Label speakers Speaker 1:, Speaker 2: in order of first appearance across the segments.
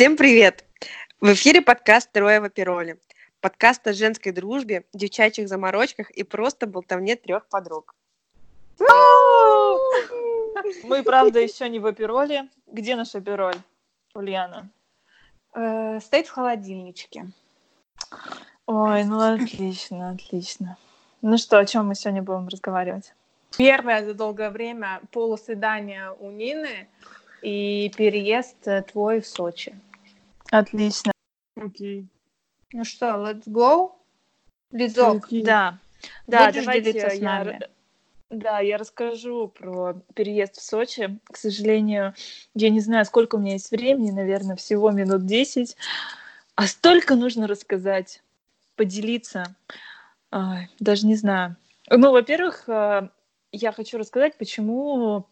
Speaker 1: Всем привет! В эфире подкаст «Трое в опероле». Подкаст о женской дружбе, девчачьих заморочках и просто болтовне трех подруг.
Speaker 2: Мы, правда, еще не в опероле. Где наш опероль, Ульяна?
Speaker 3: Э, стоит в холодильничке.
Speaker 2: Ой, ну отлично, отлично. Ну что, о чем мы сегодня будем разговаривать?
Speaker 3: Первое за долгое время полусвидание у Нины и переезд э, твой в Сочи.
Speaker 2: Отлично.
Speaker 1: Окей.
Speaker 3: Ну что, let's go? Лизок,
Speaker 2: Да. Да,
Speaker 3: Будешь
Speaker 2: давайте
Speaker 3: делиться с
Speaker 2: я,
Speaker 3: нами?
Speaker 2: р- да, я расскажу про переезд в Сочи. К сожалению, я не знаю, сколько у меня есть времени, наверное, всего минут 10. А столько нужно рассказать, поделиться. Ай, даже не знаю. Ну, во-первых, э, я хочу рассказать, почему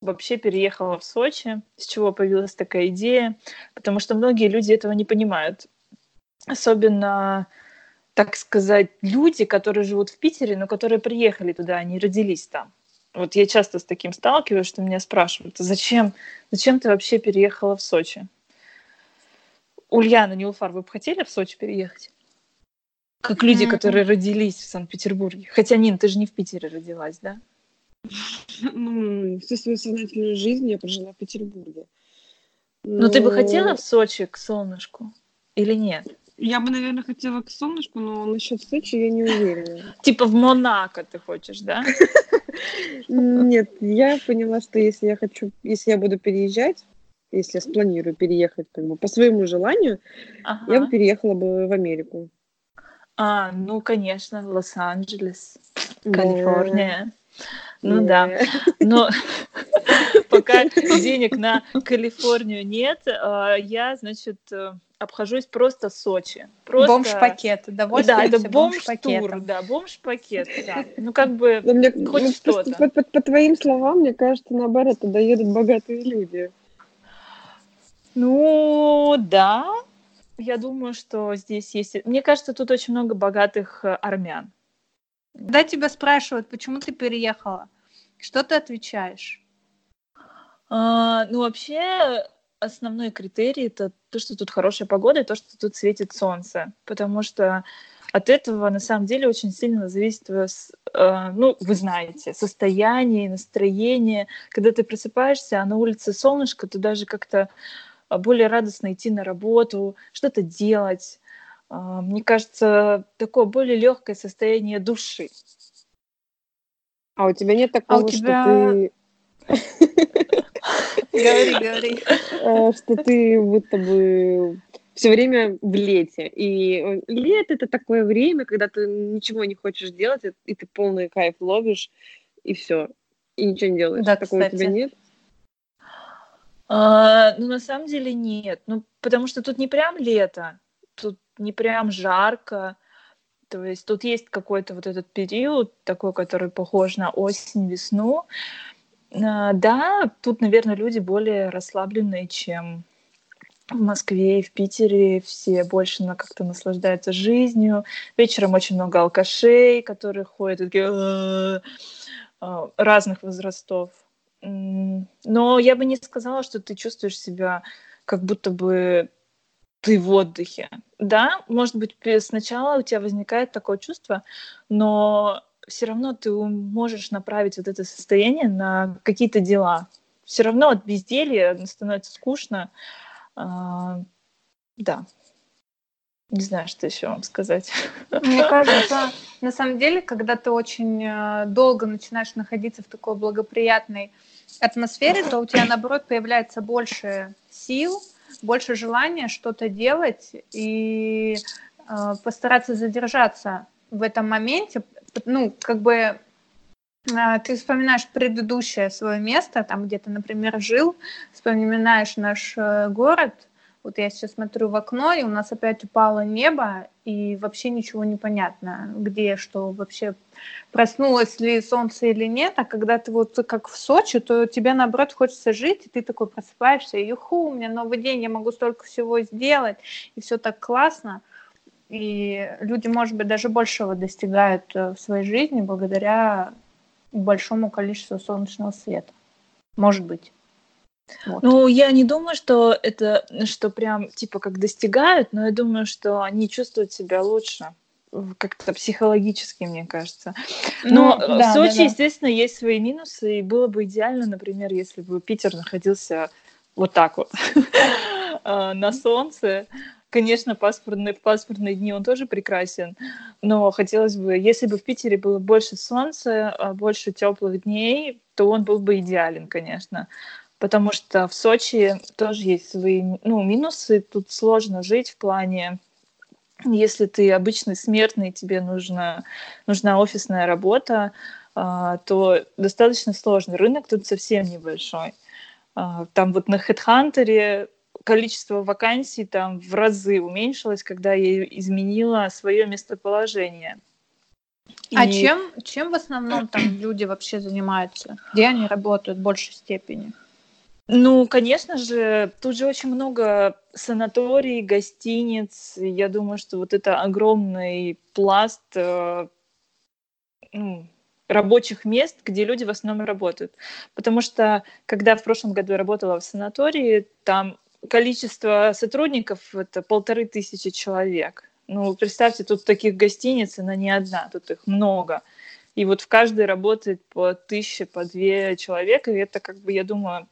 Speaker 2: вообще переехала в Сочи, с чего появилась такая идея, потому что многие люди этого не понимают. Особенно, так сказать, люди, которые живут в Питере, но которые приехали туда, они родились там. Вот я часто с таким сталкиваюсь, что меня спрашивают, «А зачем, зачем ты вообще переехала в Сочи? Ульяна, Нилуфар, вы бы хотели в Сочи переехать? Как люди,
Speaker 3: М.
Speaker 2: которые родились в Санкт-Петербурге. Хотя, Нин, ты же не в Питере родилась, да?
Speaker 1: Ну, всю свою сознательную жизнь я прожила в Петербурге.
Speaker 2: Ну, ты бы
Speaker 1: Но
Speaker 2: хотела в Сочи к солнышку или нет?
Speaker 1: Я бы, наверное, хотела к солнышку, но насчет Сочи я не уверена.
Speaker 2: Типа в Монако ты хочешь, да?
Speaker 1: Нет, я поняла, что если я хочу, если я буду переезжать, если я спланирую переехать как бы по своему желанию, я бы
Speaker 2: Ага.
Speaker 1: переехала бы в Америку.
Speaker 2: А, ну, конечно, Лос-Анджелес,
Speaker 1: Да.
Speaker 2: Ну да.
Speaker 1: Э,
Speaker 2: Но пока денег на Калифорнию нет, а, я, значит, э, обхожусь просто Сочи. Просто...
Speaker 3: бомж-пакет.
Speaker 2: Да,
Speaker 3: Довольствуемся
Speaker 2: это бомж-тур, да, бомж-пакет, да. Ну, как бы,
Speaker 1: но мне-
Speaker 2: Хоть
Speaker 1: ну,
Speaker 2: что-то.
Speaker 1: По, по- по твоим словам, мне кажется, наоборот, туда едут богатые люди.
Speaker 2: ну, да, я думаю, что здесь есть... Мне кажется, тут очень много богатых э, армян.
Speaker 3: Когда тебя спрашивают, почему ты переехала, что ты отвечаешь?
Speaker 2: А, ну, вообще, основной критерий это то, что тут хорошая погода и то, что тут светит солнце. Потому что от этого, на самом деле, очень сильно зависит э, ну, вы знаете, состояние, настроение. Когда ты просыпаешься, а на улице солнышко, то даже как-то а, более радостно идти на работу, что-то делать. А, Мне кажется, такое более легкое состояние души.
Speaker 1: А у тебя нет
Speaker 3: А
Speaker 1: такого, что
Speaker 3: тебя-
Speaker 1: ты
Speaker 3: Говори, говори.
Speaker 1: э, что ты будто бы все время в лете. И э, лето это такое время, когда ты ничего не хочешь делать, и- ты полный кайф ловишь, и все. И ничего не делаешь.
Speaker 3: Да,
Speaker 1: Такого у тебя нет?
Speaker 2: А, ну, на самом деле нет. Ну, потому что тут не прям лето, тут не прям жарко. То есть тут есть какой-то вот этот период такой, который похож на осень, весну. А, Да, тут, наверное, люди более расслабленные, чем в Москве и в Питере. Все больше на как-то наслаждаются жизнью. Вечером очень много алкашей, которые ходят такие а, разных возрастов. Но я бы не сказала, что ты чувствуешь себя как будто бы ты в отдыхе. Да, может быть, сначала у тебя возникает такое чувство, но все равно ты можешь направить вот это состояние на какие-то дела. Все равно от безделья становится скучно. А, Да. Не знаю, что еще вам сказать.
Speaker 3: Мне кажется, на самом деле, когда ты очень э, долго начинаешь находиться в такой благоприятной атмосфере, то у тебя, наоборот, появляется больше сил, больше желания что-то делать и э, постараться задержаться в этом моменте. Ну, как бы э, ты вспоминаешь предыдущее свое место, там, где ты, например, жил, вспоминаешь наш э, город, вот я сейчас смотрю в окно, и у нас опять упало небо, и вообще ничего не понятно, где что вообще проснулось ли солнце или нет. А когда ты вот как в Сочи, то тебе наоборот хочется жить, и ты такой просыпаешься, и юху, у меня новый день, я могу столько всего сделать, и все так классно. И люди, может быть, даже большего достигают э, в своей жизни благодаря большому количеству солнечного света. Может быть.
Speaker 2: Вот. Ну, я не думаю, что это, что прям, типа, как достигают, но я думаю, что они чувствуют себя лучше как-то психологически, мне кажется. Но ну, да, в Сочи, да, да. естественно, есть свои минусы, и было бы идеально, например, если бы Питер находился вот так вот а, на солнце. Конечно, пасмурные, пасмурные дни он тоже прекрасен, но хотелось бы, если бы в Питере было больше солнца, а, больше теплых дней, то он был бы идеален, конечно. Потому что в Сочи тоже есть свои ну, минусы. Тут сложно жить в плане если ты обычный смертный, тебе нужна, нужна офисная работа, а, то достаточно сложно. Рынок тут совсем небольшой. А, там вот на HeadHunter количество вакансий там в разы уменьшилось, когда я изменила свое местоположение.
Speaker 3: А И... чем, чем в основном там люди вообще занимаются? Где они работают в большей степени?
Speaker 2: Ну, конечно же, тут же очень много санаторий, гостиниц. Я думаю, что вот это огромный пласт э, ну, рабочих мест, где люди в основном работают. Потому что, когда в прошлом году я работала в санатории, там количество сотрудников — это полторы тысячи человек. Ну, представьте, тут таких гостиниц, она не одна, тут их много. И вот в каждой работает по тысяче, по две человека, и это, как бы, я думаю,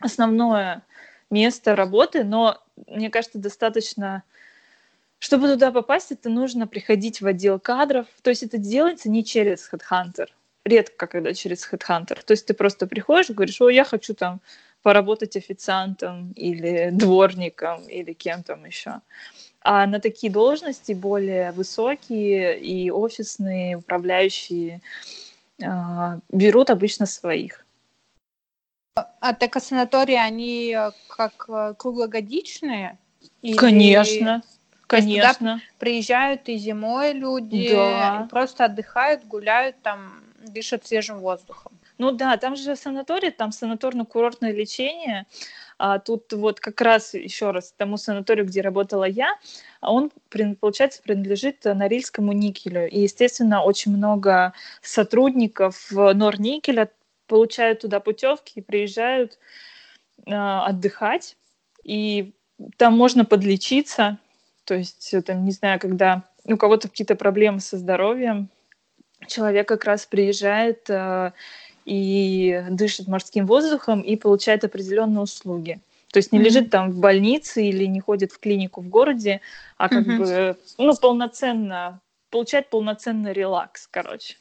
Speaker 2: основное место работы, но мне кажется, достаточно чтобы туда попасть, это нужно приходить в отдел кадров. То есть это делается не через HeadHunter. Редко, когда через HeadHunter. То есть ты просто приходишь и говоришь, о, я хочу там поработать официантом или дворником или кем там еще. А на такие должности более высокие и офисные управляющие э, берут обычно своих.
Speaker 3: А так а санатории, они э, как э, круглогодичные?
Speaker 2: Или... Конечно, конечно.
Speaker 3: приезжают и зимой люди, да. и просто отдыхают, гуляют там, дышат свежим воздухом.
Speaker 2: Ну да, там же санаторий, там санаторно-курортное лечение. А тут вот как раз еще раз тому санаторию, где работала я, он, получается, принадлежит Норильскому никелю. И, естественно, очень много сотрудников Норникеля получают туда путевки и приезжают э, отдыхать. И там можно подлечиться. То есть, там, не знаю, когда у кого-то какие-то проблемы со здоровьем, человек как раз приезжает э, и дышит морским воздухом и получает определенные услуги. То есть не mm-hmm. лежит там в больнице или не ходит в клинику в городе, а как mm-hmm. бы, ну, полноценно, получает полноценный релакс, короче.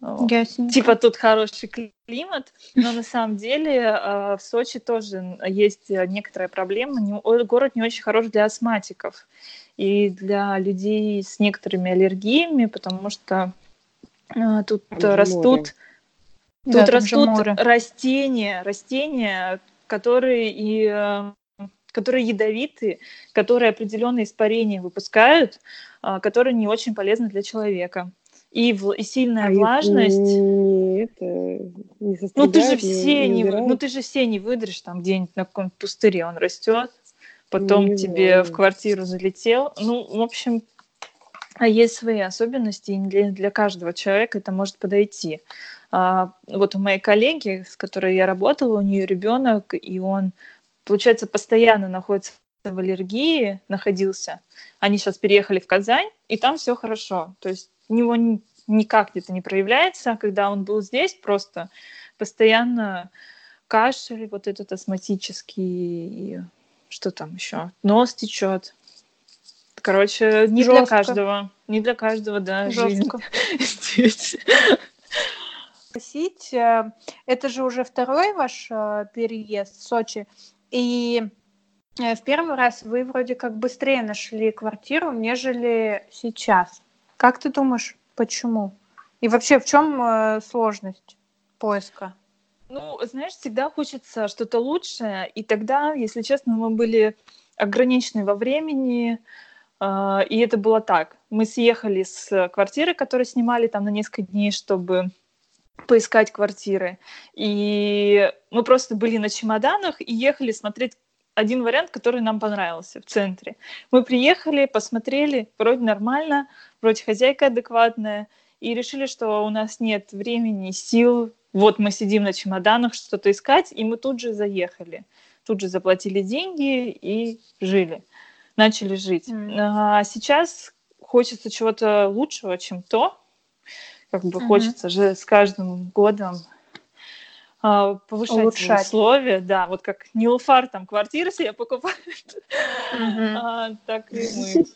Speaker 3: Ясненько.
Speaker 2: Типа тут хороший климат, но на самом деле э, в Сочи тоже есть некоторая проблема. город не очень хорош для астматиков и для людей с некоторыми аллергиями, потому что э, тут растут, тут да, растут растения, растения, которые и э, которые ядовиты, которые определенные испарения выпускают, которые не очень полезны для человека и, в, и сильная а влажность.
Speaker 1: Не, это, не
Speaker 2: ну ты же все не, не ну ты же все не выдрешь там где-нибудь на каком-то пустыре он растет, потом не тебе знаю. в квартиру залетел. Ну, в общем, а есть свои особенности, и для, для каждого человека это может подойти. А, вот у моей коллеги, с которой я работала, у нее ребенок, и он, получается, постоянно находится в аллергии, находился. Они сейчас переехали в Казань, и там все хорошо. То есть у него никак где-то не проявляется, а когда он был здесь, просто постоянно кашель, вот этот астматический, и что там еще, нос течет. Короче, не Жестко. для каждого. Не для каждого, да, Жестко. жизнь
Speaker 3: Спросить, э, это же уже второй ваш э, переезд в Сочи, и э, в первый раз вы вроде как быстрее нашли квартиру, нежели сейчас. Как ты думаешь, почему? И вообще, в чем э, сложность поиска?
Speaker 2: Ну, знаешь, всегда хочется что-то лучшее, и тогда, если честно, мы были ограничены во времени, э, и это было так. Мы съехали с квартиры, которую снимали там на несколько дней, чтобы поискать квартиры. И мы просто были на чемоданах и ехали смотреть один вариант, который нам понравился в центре. Мы приехали, посмотрели, вроде нормально, вроде хозяйка адекватная, и решили, что у нас нет времени, сил вот мы сидим на чемоданах что-то искать, и мы тут же заехали. Тут же заплатили деньги и жили, начали жить. Mm. А сейчас хочется чего-то лучшего, чем то. Как бы mm-hmm. хочется же с каждым годом повышать Улучшать. условия. Да, вот как Нилфар там квартиры себе покупает, mm-hmm. а, так и мы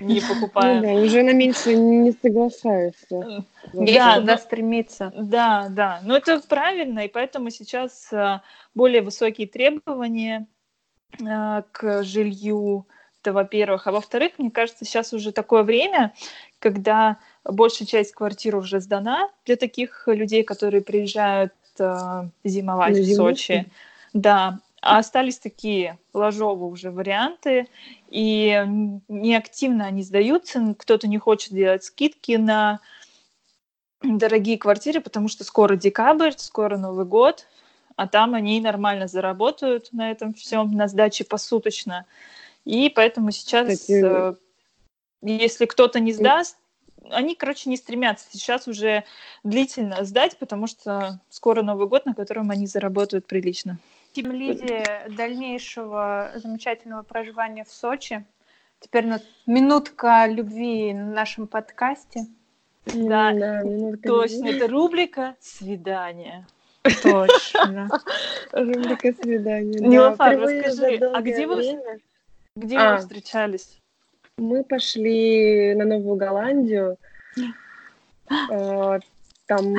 Speaker 2: не покупаем.
Speaker 1: Ну, да, уже на меньше не соглашаешься.
Speaker 3: Да, туда ну, стремиться.
Speaker 2: Да, да. Но это правильно, и поэтому сейчас а, более высокие требования а, к жилью, это во-первых. А во-вторых, мне кажется, сейчас уже такое время, когда большая часть квартир уже сдана для таких людей, которые приезжают э, зимовать в Сочи. Да, а остались такие ложовые уже варианты, и неактивно они сдаются, кто-то не хочет делать скидки на дорогие квартиры, потому что скоро декабрь, скоро Новый год, а там они нормально заработают на этом всем, на сдаче посуточно. И поэтому сейчас, Кстати... Э, если кто-то не сдаст, они, короче, не стремятся сейчас уже длительно сдать, потому что скоро Новый год, на котором они заработают прилично.
Speaker 3: Тем Лидии дальнейшего замечательного проживания в Сочи. Теперь минутка любви на нашем подкасте.
Speaker 2: Да, да точно. Любви. Это рубрика «Свидание».
Speaker 3: Точно.
Speaker 1: Рубрика «Свидание».
Speaker 2: Нилофар, расскажи, а где вы, где а, вы встречались?
Speaker 1: Мы пошли на Новую Голландию. А, там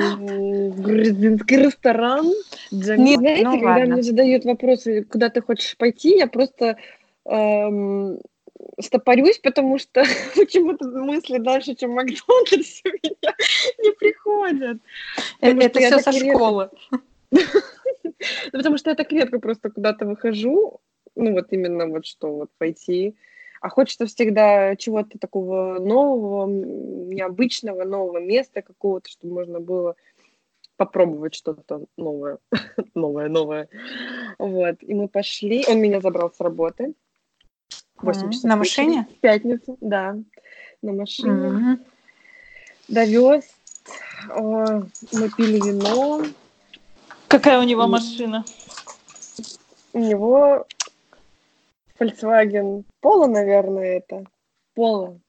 Speaker 1: грузинский ресторан. Нет, Знаете, ну, когда ладно. мне задают вопросы, куда ты хочешь пойти, я просто эм, стопорюсь, потому что почему-то мысли дальше, чем Макдональдс, у меня не приходят.
Speaker 3: Это, это все со школы.
Speaker 1: Ну, потому что я так редко просто куда-то выхожу, ну вот именно вот что вот пойти а хочется всегда чего-то такого нового, необычного, нового места какого-то, чтобы можно было попробовать что-то новое, новое, новое. Вот, и мы пошли, он меня забрал с работы.
Speaker 3: 8 часов на машине?
Speaker 1: В пятницу, да, на машине. Mm-hmm. Довез, мы пили вино.
Speaker 2: Какая у него машина?
Speaker 1: У него Volkswagen Polo, наверное, это. Polo.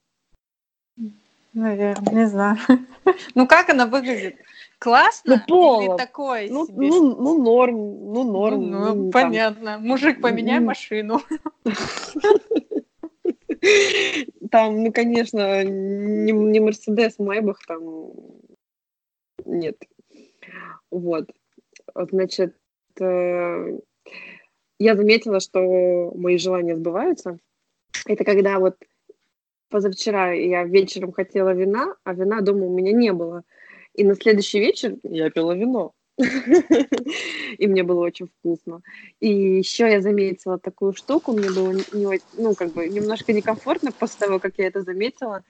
Speaker 3: Наверное, не знаю. Ну, как она выглядит? Классно? Ну, Polo. Или такой
Speaker 1: ну, себе? Ну, ну, норм, ну, норм.
Speaker 3: Ну, ну понятно. Там. Мужик, поменяй машину.
Speaker 1: Там, ну, конечно, не, не Мерседес, Майбах там нет. Вот. Значит, э, я заметила, что мои желания сбываются. Это когда вот позавчера я вечером хотела вина, а вина дома у меня не было. И на следующий вечер я пила вино. И мне было очень вкусно. И еще я заметила такую штуку, мне было не, ну, как бы немножко некомфортно после того, как я это заметила,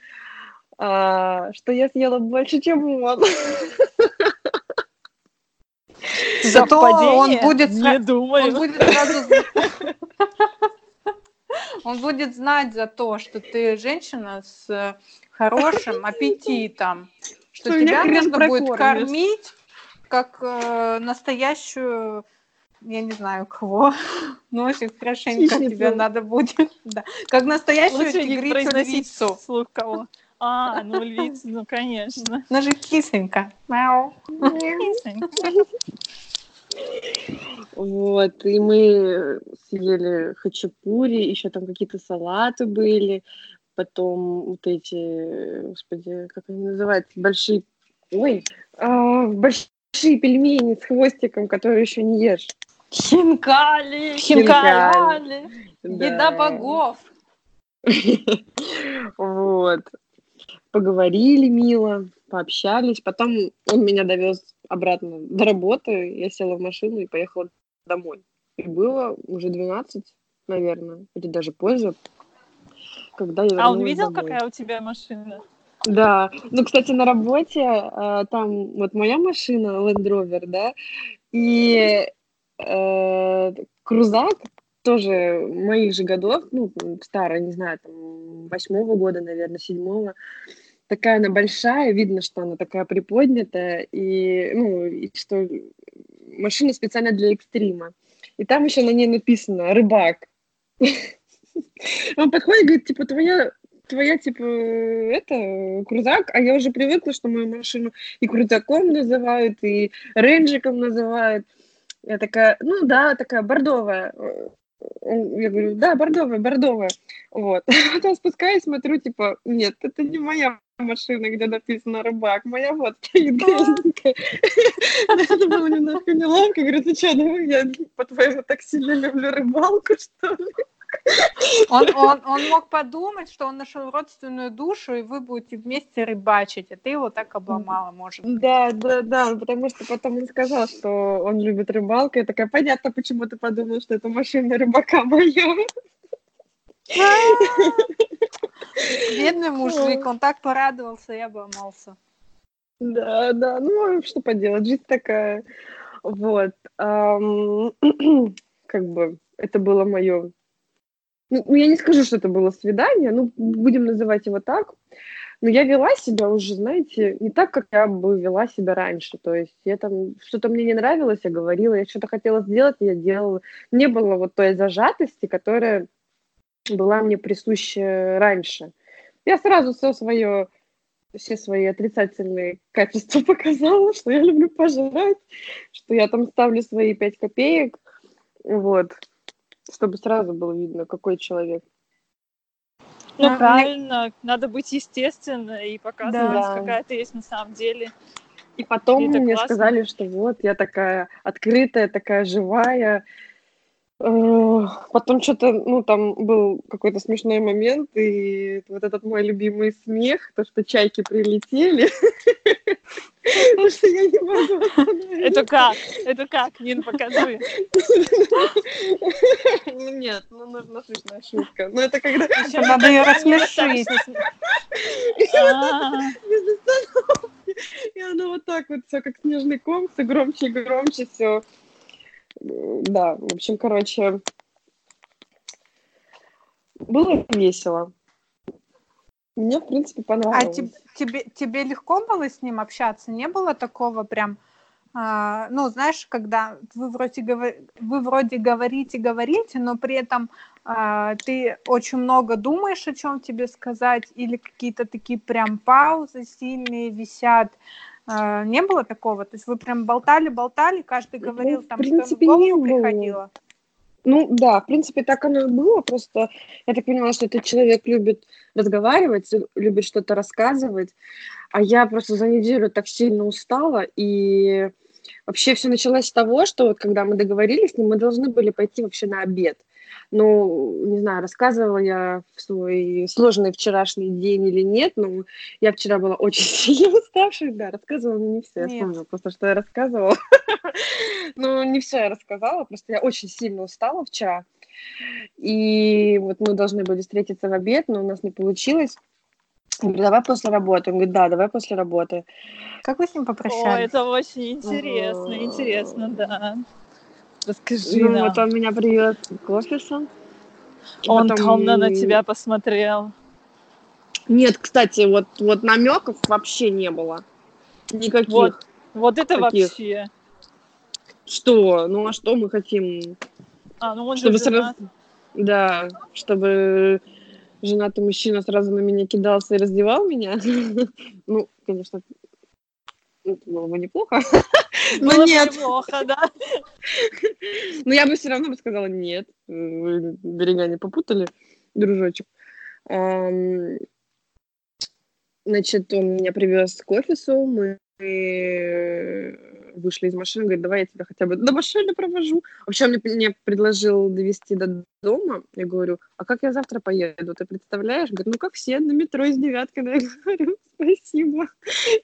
Speaker 1: а, что я съела больше, чем он.
Speaker 3: Зато он будет...
Speaker 2: Не думаю.
Speaker 3: Он будет сразу... Он будет знать за то, что ты женщина с хорошим аппетитом, что, что тебя можно будет кормить как э, настоящую, я не знаю кого, но очень хорошенько тебе надо будет, да, как настоящую тигрицу-львицу.
Speaker 2: Слух кого? А, ну львица, ну конечно.
Speaker 3: Ну же кисонька. Мяу. Кисонька.
Speaker 1: Вот, и мы съели хачапури, еще там какие-то салаты были, потом вот эти, господи, как они называются, большие, ой, а, большие пельмени с хвостиком, которые еще не ешь.
Speaker 3: Хинкали, хинкали, еда богов.
Speaker 1: Вот, поговорили мило, пообщались. Потом он меня довез обратно до работы. Я села в машину и поехала домой. И было уже 12, наверное, или даже позже, когда я
Speaker 2: А он видел,
Speaker 1: домой.
Speaker 2: какая у тебя машина?
Speaker 1: Да. Ну, кстати, на работе э, там вот моя машина Land Rover, да, и э, крузак тоже моих же годов, ну, старая, не знаю, там, восьмого года, наверное, седьмого такая она большая, видно, что она такая приподнятая, и, ну, и что машина специально для экстрима. И там еще на ней написано «рыбак». Он подходит и говорит, типа, твоя твоя, типа, это, крузак, а я уже привыкла, что мою машину и крузаком называют, и рейнджиком называют. Я такая, ну да, такая бордовая. Я говорю, да, бордовая, бордовая. Вот. Потом спускаюсь, смотрю, типа, нет, это не моя машина, где написано рыбак. Моя стоит грязненькая. Это было немножко неловко. Говорю, ты что, ну я по-твоему так сильно люблю рыбалку, что ли?
Speaker 3: Он, он, он мог подумать, что он нашел родственную душу, и вы будете вместе рыбачить, а ты его так обломала, может быть.
Speaker 1: Да, да, да, потому что потом он сказал, что он любит рыбалку. Я такая, понятно, почему ты подумал, что это машина рыбака моя.
Speaker 3: Бедный мужик, он так порадовался и обломался.
Speaker 1: Да, да, ну, что поделать, жизнь такая. Вот. как бы это было мое ну, ну, я не скажу, что это было свидание, ну, будем называть его так. Но я вела себя уже, знаете, не так, как я бы вела себя раньше. То есть я там что-то мне не нравилось, я говорила, я что-то хотела сделать, я делала. Не было вот той зажатости, которая была мне присуща раньше. Я сразу все свое все свои отрицательные качества показала, что я люблю пожрать, что я там ставлю свои пять копеек, вот чтобы сразу было видно, какой человек.
Speaker 2: Ну, а, правильно, мне... надо быть естественной и показывать, да. какая ты есть на самом деле.
Speaker 1: И потом и мне классно. сказали, что вот я такая открытая, такая живая, Потом что-то, ну, там был какой-то смешной момент, и вот этот мой любимый смех, то, что чайки прилетели, потому что я не
Speaker 2: могу Это как? Это как? Нин, покажи.
Speaker 1: Ну, нет, ну, нужна смешная шутка. Но это когда...
Speaker 3: Надо ее рассмешить.
Speaker 2: А.
Speaker 1: И она вот так вот все как снежный ком, все громче и громче, все да, в общем, короче, было весело. Мне, в принципе,
Speaker 3: А
Speaker 1: понравилось.
Speaker 3: тебе, тебе, тебе легко было с ним общаться? Не было такого прям, а, ну, знаешь, когда вы вроде, говор... вы вроде говорите, говорите, но при этом а, ты очень много думаешь, о чем тебе сказать, или какие-то такие прям паузы сильные висят, а, не было такого? То есть вы прям болтали, болтали, каждый ну, говорил ну, там, принципе, что ему в голову приходило?
Speaker 1: Ну да, в принципе, так оно и было. Просто я так поняла, что этот человек любит разговаривать, любит что-то рассказывать. А я просто за неделю так сильно устала. И вообще все началось с того, что вот когда мы договорились с ним, мы должны были пойти вообще на обед. Ну, не знаю, рассказывала я в свой сложный вчерашний день или нет, но я вчера была очень сильно уставшей, да, рассказывала, но не все, я вспомнила просто, что я рассказывала. Ну, не все я рассказала, просто я очень сильно устала вчера. И вот мы должны были встретиться в обед, но у нас не получилось. Я говорю, давай после работы. Он говорит, да, давай после работы.
Speaker 3: Как вы с ним попрощались? О,
Speaker 2: это очень интересно, интересно, да. Расскажи
Speaker 1: ну,
Speaker 2: нам.
Speaker 1: вот он меня привез к офису.
Speaker 2: Он потом... томно на тебя посмотрел.
Speaker 1: Нет, кстати, вот, вот намеков вообще не было. Никаких.
Speaker 2: Вот, вот это Каких? вообще.
Speaker 1: Что? Ну а что мы хотим?
Speaker 2: А, ну он чтобы же сразу...
Speaker 1: Да, чтобы женатый мужчина сразу на меня кидался и раздевал меня. ну, конечно, это было бы неплохо.
Speaker 2: Но нет. Неплохо, да.
Speaker 1: Но я бы все равно бы сказала нет. Вы берега не попутали, дружочек. Значит, он меня привез к офису, мы вышли из машины, говорит, давай я тебя хотя бы до машины провожу. Вообще он мне, мне предложил довести до дома. Я говорю, а как я завтра поеду, ты представляешь? Говорит, ну как все, на метро из девяткой. Я говорю, спасибо.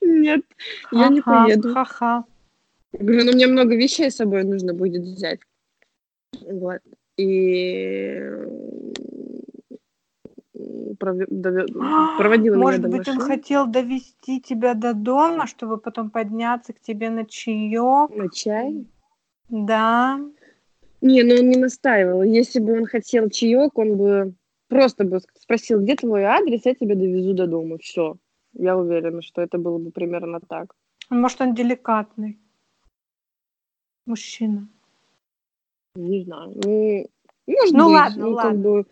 Speaker 1: Нет, я не поеду.
Speaker 3: Ха-ха.
Speaker 1: Я говорю, ну мне много вещей с собой нужно будет взять. Вот. И проводила
Speaker 3: Может
Speaker 1: меня
Speaker 3: до быть, машины. он хотел довести тебя до дома, чтобы потом подняться к тебе на чаек.
Speaker 1: На чай?
Speaker 3: Да.
Speaker 1: Не, ну он не настаивал. Если бы он хотел чаек, он бы просто бы спросил, где твой адрес, я тебя довезу до дома. Все. Я уверена, что это было бы примерно так.
Speaker 3: Может, он деликатный мужчина.
Speaker 1: Не знаю. Ну, может
Speaker 3: Ну
Speaker 1: быть,
Speaker 3: ладно,
Speaker 1: ну, как
Speaker 3: ладно.
Speaker 1: бы,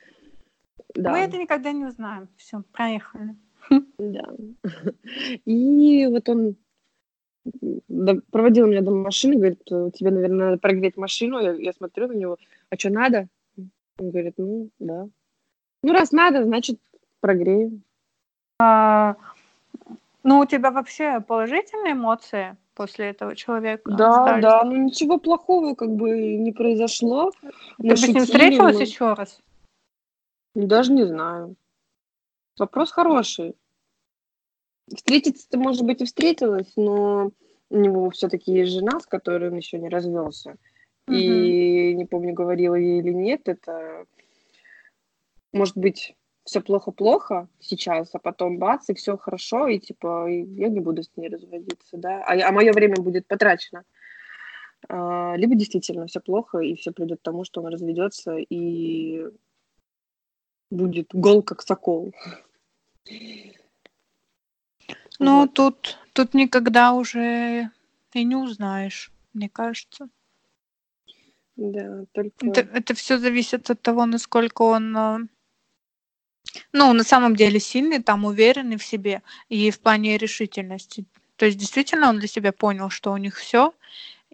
Speaker 1: да.
Speaker 3: Мы это никогда не узнаем. Все, проехали.
Speaker 1: Да. И вот он проводил меня до машины, говорит, «Э, тебе, наверное, надо прогреть машину. Я, я смотрю на него, а что надо? Он говорит, ну, да. Ну, раз надо, значит, прогрею.
Speaker 3: А, ну, у тебя вообще положительные эмоции после этого человека?
Speaker 1: Да,
Speaker 3: остались?
Speaker 1: да, ну ничего плохого как бы не произошло.
Speaker 3: Ты бы с ним встретилась
Speaker 1: мы-
Speaker 3: еще раз?
Speaker 1: Даже не знаю. Вопрос хороший. Встретиться-то, может быть, и встретилась, но у него все-таки есть жена, с которой он еще не развелся. И не помню, говорила ей или нет, это может быть все плохо-плохо сейчас, а потом бац, и все хорошо, и типа я не буду с ней разводиться, да, а, мое время будет потрачено. А, либо действительно все плохо, и все придет к тому, что он разведется и будет гол, как сокол.
Speaker 3: Ну,
Speaker 1: Вот.
Speaker 3: тут, тут никогда уже и не узнаешь, мне кажется.
Speaker 1: Да, только...
Speaker 3: Это, это все зависит от того, насколько он, э, ну, на самом деле сильный, там, уверенный в себе и в плане решительности. То есть действительно он для себя понял, что у них все,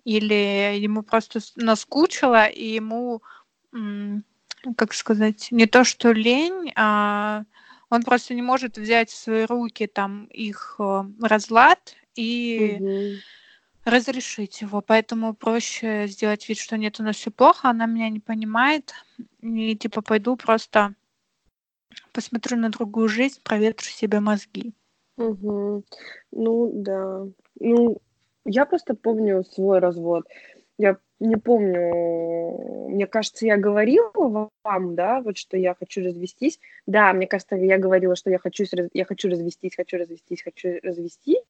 Speaker 3: или ему просто наскучило, и ему, как сказать, не то что лень, а он просто не может взять в свои руки там их э, разлад и
Speaker 1: Мгм.
Speaker 3: разрешить его, поэтому проще сделать вид, что нет, у нас все плохо, она меня не понимает, и типа пойду просто посмотрю на другую жизнь, проветрю себе мозги.
Speaker 1: Мгм. Ну, да. Ну, я просто помню свой развод. Я не помню, мне кажется, я говорила вам, да, вот что я хочу развестись. Да, мне кажется, я говорила, что я хочу, я хочу развестись, хочу развестись, хочу развестись.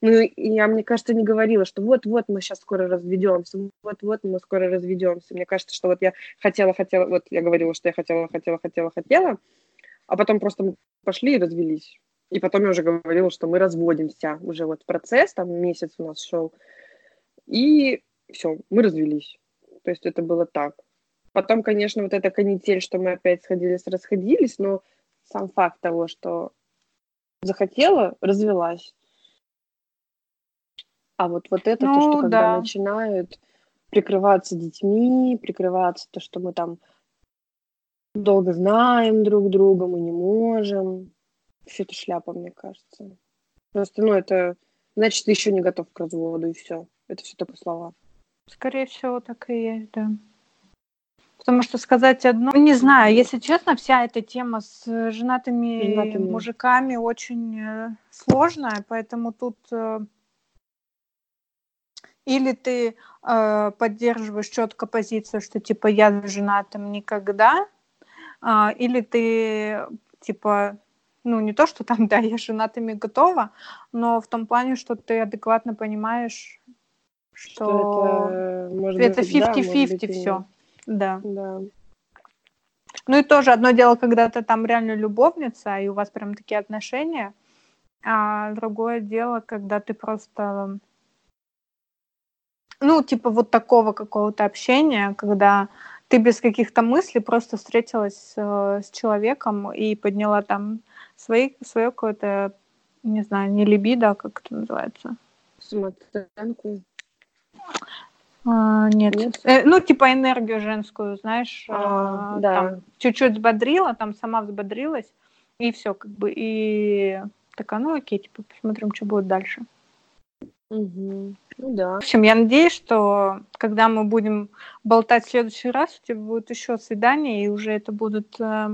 Speaker 1: Ну, я, мне кажется, не говорила, что вот-вот мы сейчас скоро разведемся, вот-вот мы скоро разведемся. Мне кажется, что вот я хотела, хотела, вот я говорила, что я хотела, хотела, хотела, хотела, а потом просто мы пошли и развелись. И потом я уже говорила, что мы разводимся. Уже вот процесс, там месяц у нас шел. И все, мы развелись. То есть это было так. Потом, конечно, вот эта канитель, что мы опять сходились, расходились, но сам факт того, что захотела, развелась. А вот, вот это то,
Speaker 3: Ну,
Speaker 1: что когда
Speaker 3: да.
Speaker 1: начинают прикрываться детьми, прикрываться то, что мы там долго знаем друг друга, мы не можем. Все это шляпа, мне кажется. Просто, ну, это значит, ты еще не готов к разводу, и все. Это все только слова.
Speaker 3: Скорее всего, так и есть, да. Потому что сказать одно... Не знаю, если честно, вся эта тема с женатыми,
Speaker 1: Женатыми.
Speaker 3: мужиками очень э, сложная, поэтому тут э, или ты э, поддерживаешь четко позицию, что типа я женатым никогда, а, или ты типа ну не то, что там да я с женатыми готова, но в том плане, что ты адекватно понимаешь, что,
Speaker 1: Что это может
Speaker 3: это
Speaker 1: быть, да, может
Speaker 3: 50-50
Speaker 1: быть, и
Speaker 3: все. Да.
Speaker 1: Да.
Speaker 3: Ну и тоже одно дело, когда ты там реально любовница, и у вас прям такие отношения, а другое дело, когда ты просто, ну, типа вот такого какого-то общения, когда ты без каких-то мыслей просто встретилась э, с человеком и подняла там свои, свое какое-то, не знаю, не либидо, а как это называется?
Speaker 1: Самооценку.
Speaker 3: А, нет.
Speaker 1: Нет?
Speaker 3: Э, ну, типа энергию женскую, знаешь,
Speaker 1: А,
Speaker 3: а,
Speaker 1: да.
Speaker 3: там чуть-чуть взбодрила, там сама взбодрилась, и все, как бы, и такая, ну окей, типа, посмотрим, что будет дальше.
Speaker 1: Мгм. Ну да.
Speaker 3: В общем, я надеюсь, что когда мы будем болтать в следующий раз, у тебя будет еще свидание, и уже это будут э,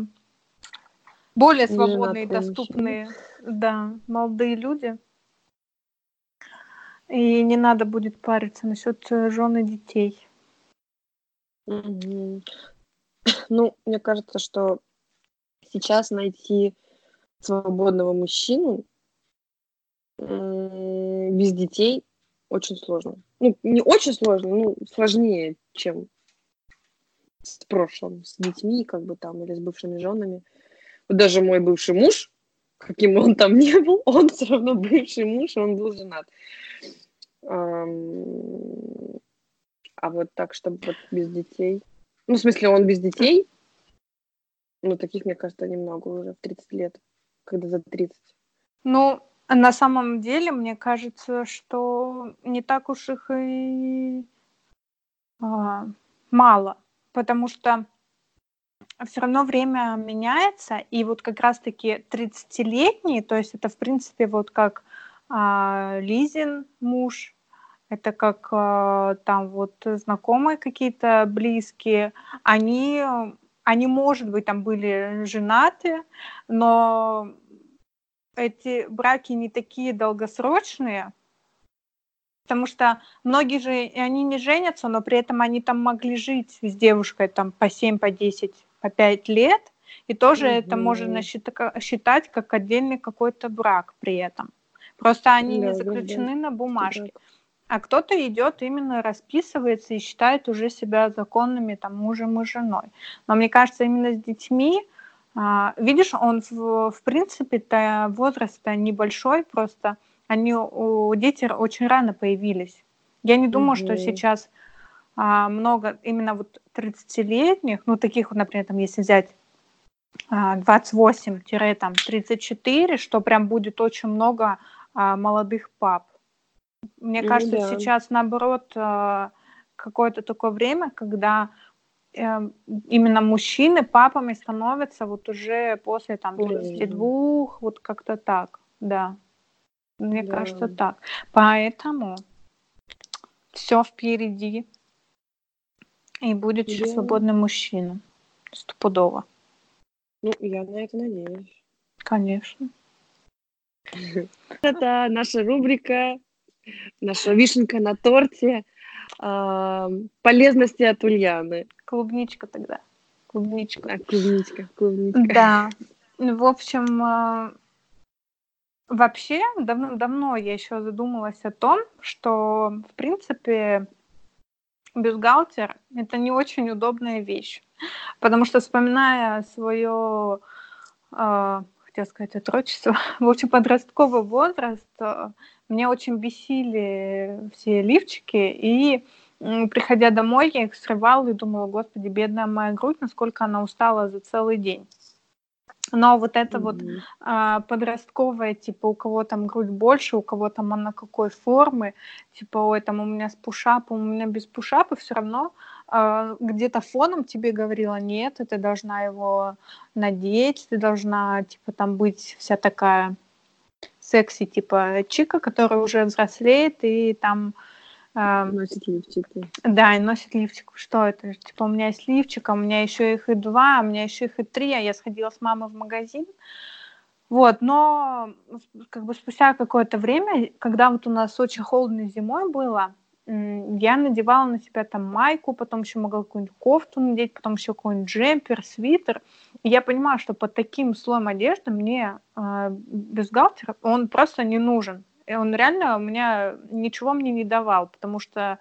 Speaker 3: более свободные и доступные, да, молодые люди. И не надо будет париться насчет э, жен и детей.
Speaker 1: Мгм. Ну, мне кажется, что сейчас найти свободного мужчину без детей очень сложно. Ну, не очень сложно, ну, сложнее, чем с прошлым, с детьми, как бы там, или с бывшими женами. Вот даже мой бывший муж, каким он там не был, он все равно бывший муж, он был женат. А вот так, чтобы вот без детей. Ну, в смысле, он без детей. Ну, таких, мне кажется, немного уже в 30 лет, когда за 30.
Speaker 3: Ну, на самом деле, мне кажется, что не так уж их и а, мало, потому что все равно время меняется, и вот как раз-таки 30-летний, то есть это, в принципе, вот как а, Лизин муж, это как а, там вот знакомые какие-то близкие, они, они, может быть, там были женаты, но эти браки не такие долгосрочные, потому что многие же, они не женятся, но при этом они там могли жить с девушкой там по 7, по 10, по 5 лет, и тоже
Speaker 1: Мгм.
Speaker 3: это можно счита- считать как отдельный какой-то брак при этом. Просто они
Speaker 1: Да,
Speaker 3: не
Speaker 1: да,
Speaker 3: заключены на
Speaker 1: да,
Speaker 3: бумажке.
Speaker 1: брак.
Speaker 3: А кто-то идет именно расписывается и считает уже себя законными там мужем и женой. Но мне кажется, именно с детьми, видишь, он в, в принципе-то возраст небольшой, просто они у дети очень рано появились. Я не думаю, что
Speaker 1: Мгм.
Speaker 3: сейчас а, много именно вот 30-летних, ну таких вот, например, там если взять а, 28-34, что прям будет очень много а, молодых пап. Мне
Speaker 1: Ну
Speaker 3: кажется,
Speaker 1: да.
Speaker 3: сейчас наоборот а, какое-то такое время, когда именно мужчины папами становятся вот уже после там
Speaker 1: Ой.
Speaker 3: 32, вот как-то так, да. Мне
Speaker 1: Да.
Speaker 3: кажется так. Поэтому все впереди. И будет еще
Speaker 1: Да.
Speaker 3: свободный мужчина. Стопудово.
Speaker 1: Ну, я на это надеюсь.
Speaker 3: Конечно.
Speaker 1: Это наша рубрика, наша вишенка на торте. а, Полезности от Ульяны.
Speaker 3: Клубничка тогда. Клубничка.
Speaker 1: А, клубничка, клубничка.
Speaker 3: Да. В общем, э, вообще давно-давно я еще задумалась о том, что, в принципе, бюстгальтер – это не очень удобная вещь. Потому что, вспоминая свое, э, хотела сказать, отрочество, в общем, подростковый возраст, э, мне очень бесили все лифчики, и приходя домой, я их срывала и думала, господи, бедная моя грудь, насколько она устала за целый день. Но вот это вот
Speaker 1: Мгм.
Speaker 3: а, подростковая, типа у кого там грудь больше, у кого там она какой формы, типа ой, там у меня с пушапом, у меня без пушапа, все равно а, где-то фоном тебе говорила, нет, ты должна его надеть, ты должна типа там быть вся такая секси, типа чика, которая уже взрослеет и там
Speaker 1: Носит лифчики.
Speaker 3: да, и носит лифчик. Что это? Типа, у меня есть лифчик, а у меня еще их и два, а у меня еще их и три, а я сходила с мамой в магазин. Вот, но как бы спустя какое-то время, когда вот у нас очень холодно зимой было, я надевала на себя там майку, потом еще могла какую-нибудь кофту надеть, потом еще какой-нибудь джемпер, свитер. И я понимаю, что под таким слоем одежды мне э, бюстгальтер, он просто не нужен. И он реально у меня ничего мне не давал, потому что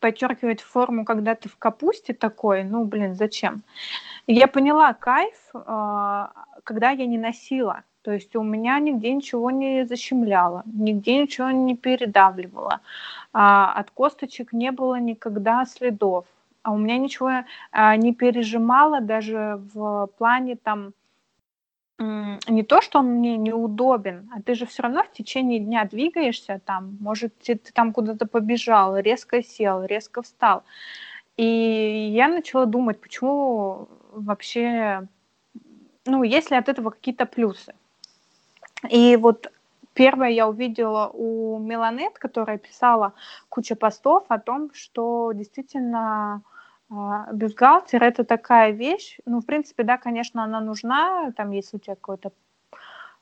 Speaker 3: подчеркивать форму, когда ты в капусте такой, ну, блин, зачем? Я поняла кайф, а, когда я не носила. То есть у меня нигде ничего не защемляло, нигде ничего не передавливало. А, От косточек не было никогда следов. А у меня ничего а, не пережимало даже в плане там не то, что он мне неудобен, а ты же все равно в течение дня двигаешься там, может, ты, ты там куда-то побежал, резко сел, резко встал. И я начала думать, почему вообще, ну, есть ли от этого какие-то плюсы. И вот первое я увидела у Меланет, которая писала кучу постов о том, что действительно бюстгальтер это такая вещь. Ну, в принципе, да, конечно, она нужна, там, если у тебя какое-то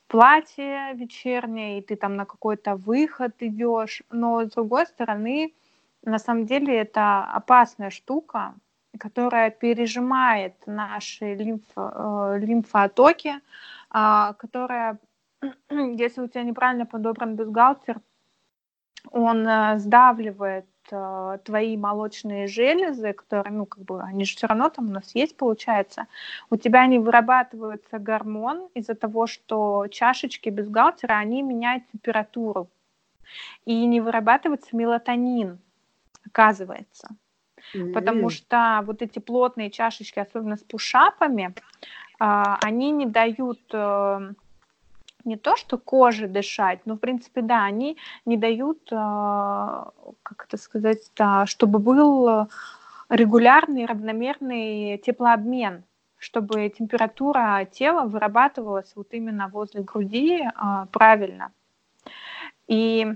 Speaker 3: платье вечернее, и ты там на какой-то выход идешь. Но с другой стороны, на самом деле это опасная штука, которая пережимает наши лимф, э, лимфоотоки, а, которая, если у тебя неправильно подобран бюстгальтер, он э, сдавливает э, твои молочные железы, которые, ну, как бы, они же все равно там у нас есть, получается. У тебя не вырабатывается гормон из-за того, что чашечки бюстгальтера, они меняют температуру. И не вырабатывается мелатонин, оказывается. Mm-hmm. Потому что вот эти плотные чашечки, особенно с пушапами, а, они не дают э, не то, что коже дышать, но, в принципе, да, они не дают, э, как это сказать, чтобы был регулярный, равномерный теплообмен, чтобы температура тела вырабатывалась вот именно возле груди э, правильно. И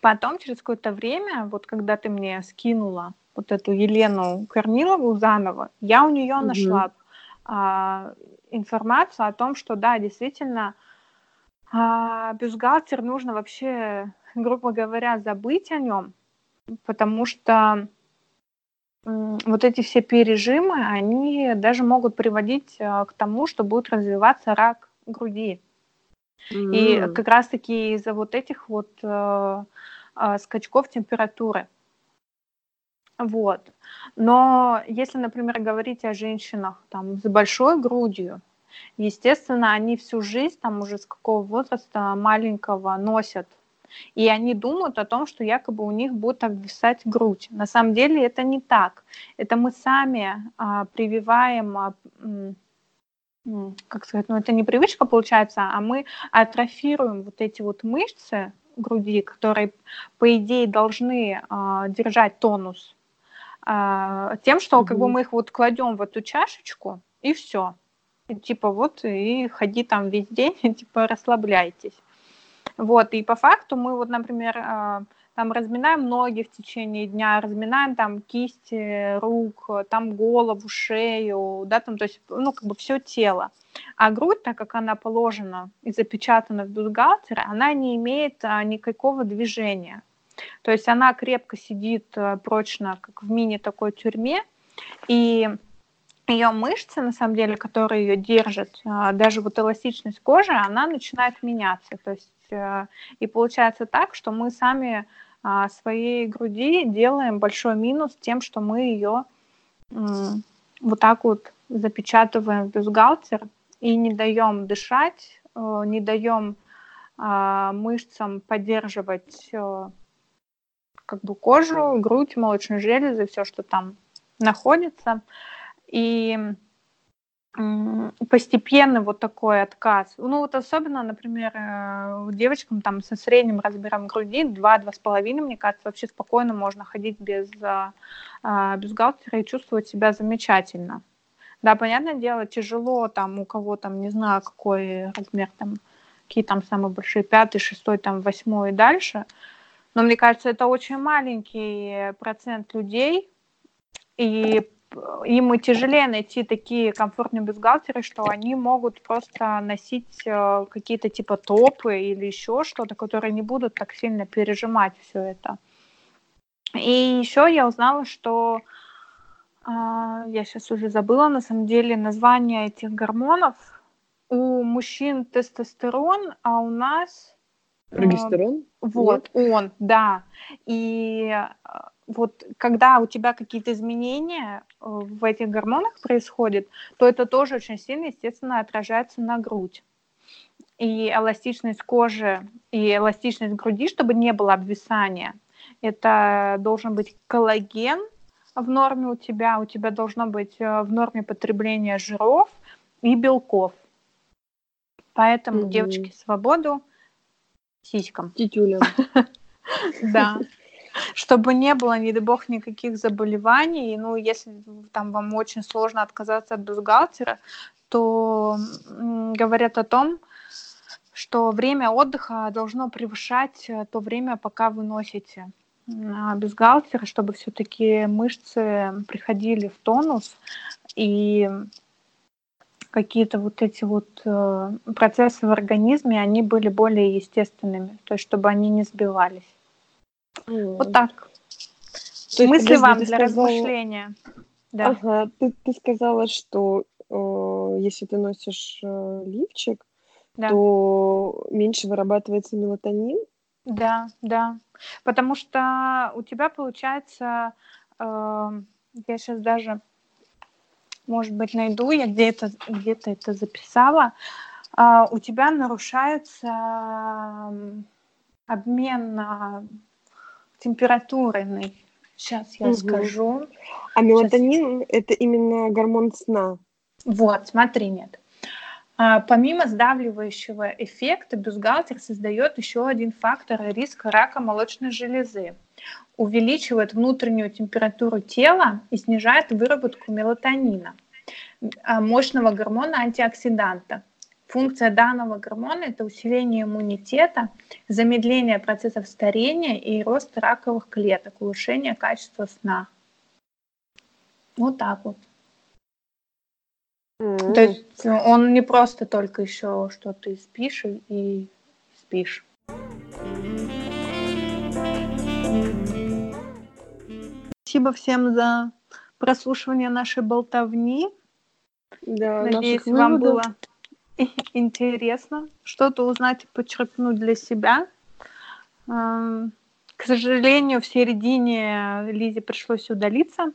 Speaker 3: потом, через какое-то время, вот когда ты мне скинула вот эту Елену Корнилову заново, я у нее угу. нашла а, информацию о том, что да, действительно, а, бюстгальтер нужно вообще, грубо говоря, забыть о нем, потому что вот эти все пережимы, они даже могут приводить а, к тому, что будет развиваться рак груди. Mm-hmm. И как раз-таки из-за вот этих вот э, э, скачков температуры. Вот. Но если, например, говорить о женщинах там, с большой грудью, естественно, они всю жизнь, там уже с какого возраста маленького носят. И они думают о том, что якобы у них будет обвисать грудь. На самом деле это не так. Это мы сами а, прививаем, а, как сказать, ну это не привычка получается, а мы атрофируем вот эти вот мышцы груди, которые, по идее, должны а, держать тонус а, тем, что как бы мы их вот кладем в эту чашечку, и все. Типа вот, и ходи там весь день, типа расслабляйтесь. Вот, и по факту мы вот, например, а, там разминаем ноги в течение дня, разминаем там кисти рук, там голову, шею, да, там, то есть, ну, как бы все тело. А грудь, так как она положена и запечатана в бюстгальтере, она не имеет а, никакого движения. То есть она крепко сидит э, прочно, как в мини такой тюрьме, и ее мышцы, на самом деле, которые ее держат, э, даже вот эластичность кожи, она начинает меняться. То есть э, и получается так, что мы сами своей груди делаем большой минус тем, что мы ее вот так вот запечатываем в бюстгальтер и не даем дышать, не даем мышцам поддерживать как бы кожу, грудь, молочные железы, все, что там находится. И постепенный вот такой отказ. Ну вот особенно, например, э, девочкам там со средним размером груди 2-2,5, мне кажется, вообще спокойно можно ходить без а, а, бюстгальтера и чувствовать себя замечательно. Да, понятное дело, тяжело там у кого там, не знаю, какой размер там, какие там самые большие, пятый, шестой, там, восьмой и дальше – но мне кажется, это очень маленький процент людей, и им тяжелее найти такие комфортные бюстгальтеры, что они могут просто носить э, какие-то типа топы или еще что-то, которые не будут так сильно пережимать все это. И еще я узнала, что э, я сейчас уже забыла на самом деле название этих гормонов. У мужчин тестостерон, а у нас
Speaker 1: Прогестерон?
Speaker 3: Вот, Нет? он, да. И э, вот когда у тебя какие-то изменения э, в этих гормонах происходят, то это тоже очень сильно, естественно, отражается на грудь. И эластичность кожи, и эластичность груди, чтобы не было обвисания. Это должен быть коллаген в норме у тебя, у тебя должно быть э, в норме потребления жиров и белков. Поэтому, mm-hmm. девочки, свободу сиськам.
Speaker 1: Титюлям.
Speaker 3: Да. Чтобы не было, не дай бог, никаких заболеваний. Ну, если там вам очень сложно отказаться от бюстгальтера, то говорят о том, что время отдыха должно превышать э, то время, пока вы носите бюстгальтер, чтобы все-таки мышцы приходили в тонус и какие-то вот эти вот э, процессы в организме, они были более естественными, то есть чтобы они не сбивались. Mm. Вот так. То есть, Мысли вам для сказала... размышления.
Speaker 1: Да. Ага, ты, ты сказала, что э, если ты носишь э, лифчик, да. то меньше вырабатывается мелатонин.
Speaker 3: Да, да. Потому что у тебя получается, э, я сейчас даже, может быть, найду, я где-то где это записала, э, у тебя нарушается обмен э, температурный. Сейчас я
Speaker 1: Мгм.
Speaker 3: скажу.
Speaker 1: А мелатонин это именно гормон сна.
Speaker 3: Вот, смотри, нет. А, Помимо сдавливающего эффекта, бюстгальтер создает еще один фактор риска рака молочной железы. Увеличивает внутреннюю температуру тела и снижает выработку мелатонина, а, мощного гормона антиоксиданта. Функция данного гормона – это усиление иммунитета, замедление процессов старения и рост раковых клеток, улучшение качества сна. Вот так вот.
Speaker 1: М.
Speaker 3: То есть он не просто только еще что ты спишь и- спишь. Спасибо всем за прослушивание нашей болтовни.
Speaker 1: Да,
Speaker 3: Надеюсь, вам
Speaker 1: выводов.
Speaker 3: было интересно что-то узнать и подчеркнуть для себя. Эм, К сожалению, в середине Лизе пришлось удалиться.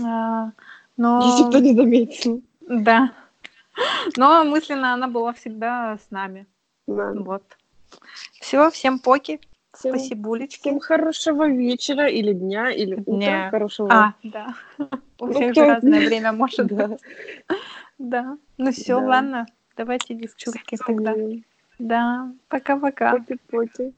Speaker 3: Э, Но...
Speaker 1: Если кто не заметил.
Speaker 3: Да. Но мысленно она была всегда с нами.
Speaker 1: Да.
Speaker 3: Вот. Все, всем поки.
Speaker 1: Всем,
Speaker 3: Спасибулечки.
Speaker 1: всем хорошего вечера или дня, или утра.
Speaker 3: Дня.
Speaker 1: Хорошего.
Speaker 3: А, да. У
Speaker 1: Ну,
Speaker 3: всех
Speaker 1: кто-
Speaker 3: же разное время может быть. Да. Ну все, ладно. Давайте, девчонки, тогда. Да. Пока-пока.
Speaker 1: Поти-поти.